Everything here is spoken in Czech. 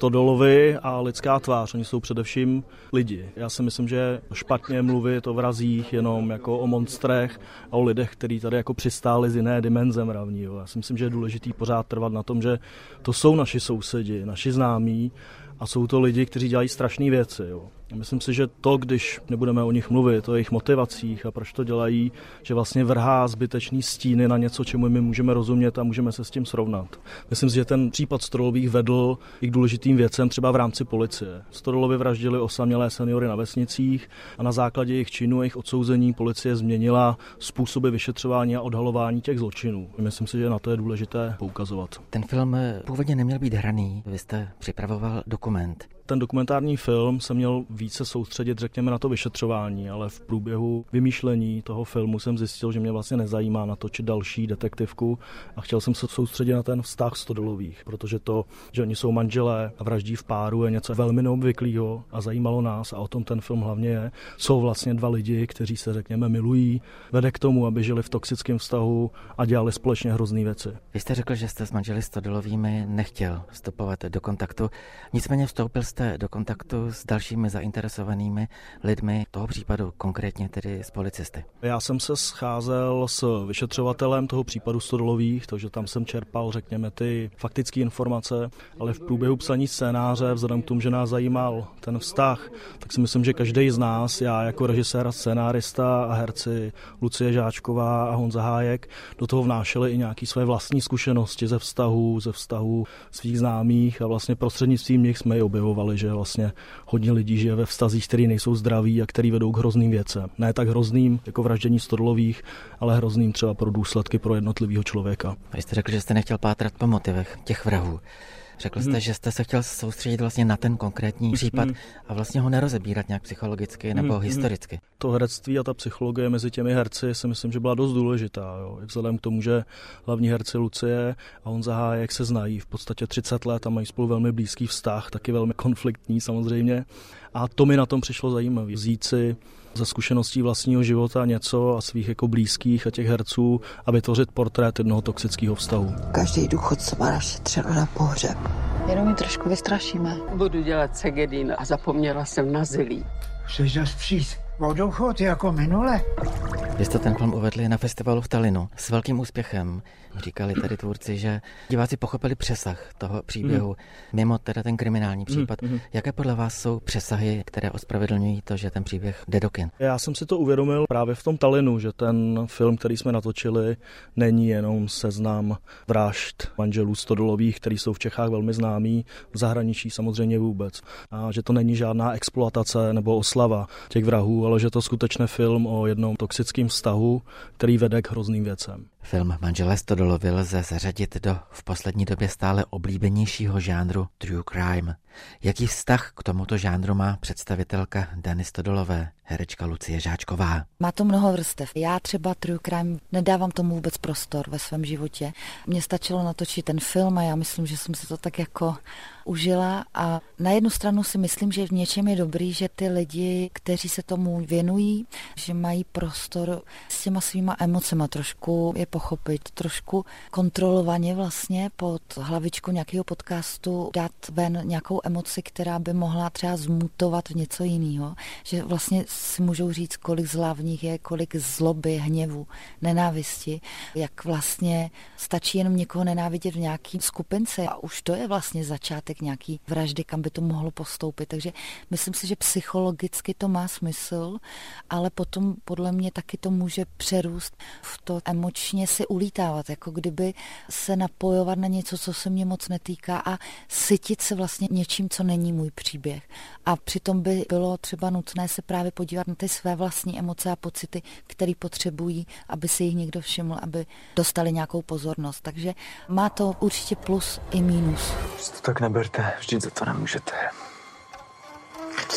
Stodolovi a lidská tvář, oni jsou především lidi. Já si myslím, že špatně mluvit o vrazích jenom jako o monstrech a o lidech, kteří tady jako přistáli z jiné dimenze mravní. Já si myslím, že je důležitý pořád trvat na tom, že to jsou naši sousedi, naši známí a jsou to lidi, kteří dělají strašné věci. Jo. Myslím si, že to, když nebudeme o nich mluvit, o jejich motivacích a proč to dělají, že vlastně vrhá zbytečný stíny na něco, čemu my můžeme rozumět a můžeme se s tím srovnat. Myslím si, že ten případ Stodolových vedl i k důležitým věcem třeba v rámci policie. Stodolovi vraždili osamělé seniory na vesnicích a na základě jejich činů a jejich odsouzení policie změnila způsoby vyšetřování a odhalování těch zločinů. Myslím si, že na to je důležité poukazovat. Ten film původně neměl být hraný, vy jste připravoval dokument ten dokumentární film se měl více soustředit, řekněme, na to vyšetřování, ale v průběhu vymýšlení toho filmu jsem zjistil, že mě vlastně nezajímá natočit další detektivku a chtěl jsem se soustředit na ten vztah Stodolových, protože to, že oni jsou manželé a vraždí v páru, je něco velmi neobvyklého a zajímalo nás a o tom ten film hlavně je. Jsou vlastně dva lidi, kteří se, řekněme, milují, vede k tomu, aby žili v toxickém vztahu a dělali společně hrozné věci. Vy jste řekl, že jste s manželi Stodolovými nechtěl vstupovat do kontaktu, nicméně vstoupil jste jste do kontaktu s dalšími zainteresovanými lidmi toho případu, konkrétně tedy s policisty? Já jsem se scházel s vyšetřovatelem toho případu Stodolových, takže tam jsem čerpal, řekněme, ty faktické informace, ale v průběhu psaní scénáře, vzhledem k tomu, že nás zajímal ten vztah, tak si myslím, že každý z nás, já jako režisér a scénárista a herci Lucie Žáčková a Honza Hájek, do toho vnášeli i nějaké své vlastní zkušenosti ze vztahu, ze vztahu svých známých a vlastně prostřednictvím nich jsme je objevovali ukázali, že vlastně hodně lidí žije ve vztazích, které nejsou zdraví a které vedou k hrozným věcem. Ne tak hrozným jako vraždění stodolových, ale hrozným třeba pro důsledky pro jednotlivého člověka. Vy jste řekl, že jste nechtěl pátrat po motivech těch vrahů. Řekl jste, hmm. že jste se chtěl soustředit vlastně na ten konkrétní hmm. případ a vlastně ho nerozebírat nějak psychologicky nebo hmm. historicky. To herectví a ta psychologie mezi těmi herci si myslím, že byla dost důležitá. Jo. Vzhledem k tomu, že hlavní herci Lucie a on Zahájek se znají v podstatě 30 let a mají spolu velmi blízký vztah, taky velmi konfliktní samozřejmě. A to mi na tom přišlo zajímavé. Vzít si ze zkušeností vlastního života něco a svých jako blízkých a těch herců a vytvořit portrét jednoho toxického vztahu. Každý důchodce má našetřeno na pohřeb. Jenom mi trošku vystrašíme. Budu dělat cegedín a zapomněla jsem na zilí. Chceš nás přijít o důchod jako minule? Vy jste ten film uvedli na festivalu v Talinu s velkým úspěchem. Říkali tady tvůrci, že diváci pochopili přesah toho příběhu, mm. mimo teda ten kriminální případ. Mm. Jaké podle vás jsou přesahy, které ospravedlňují to, že ten příběh jde do kin? Já jsem si to uvědomil právě v tom Talinu, že ten film, který jsme natočili, není jenom seznam vražd manželů Stodolových, který jsou v Čechách velmi známí, v zahraničí samozřejmě vůbec. A že to není žádná exploatace nebo oslava těch vrahů, ale že to skutečně film o jednom toxickém vztahu, který vede k hrozným věcem. Film Manželé Stodolovi lze zařadit do v poslední době stále oblíbenějšího žánru true crime. Jaký vztah k tomuto žánru má představitelka Dany Stodolové, herečka Lucie Žáčková? Má to mnoho vrstev. Já třeba true crime nedávám tomu vůbec prostor ve svém životě. Mně stačilo natočit ten film a já myslím, že jsem si to tak jako užila a na jednu stranu si myslím, že v něčem je dobrý, že ty lidi, kteří se tomu věnují, že mají prostor s těma svýma emocema trošku je pochopit, trošku kontrolovaně vlastně pod hlavičku nějakého podcastu dát ven nějakou emoci, která by mohla třeba zmutovat v něco jiného. Že vlastně si můžou říct, kolik nich je, kolik zloby, hněvu, nenávisti, jak vlastně stačí jenom někoho nenávidět v nějaký skupince a už to je vlastně začátek nějaký vraždy, kam by to mohlo postoupit. Takže myslím si, že psychologicky to má smysl, ale potom podle mě taky to může přerůst v to emočně si ulítávat, jako kdyby se napojovat na něco, co se mě moc netýká a sytit se vlastně něčím, co není můj příběh. A přitom by bylo třeba nutné se právě podívat na ty své vlastní emoce a pocity, které potřebují, aby si jich někdo všiml, aby dostali nějakou pozornost. Takže má to určitě plus i mínus. To tak neberte, vždyť za to nemůžete. To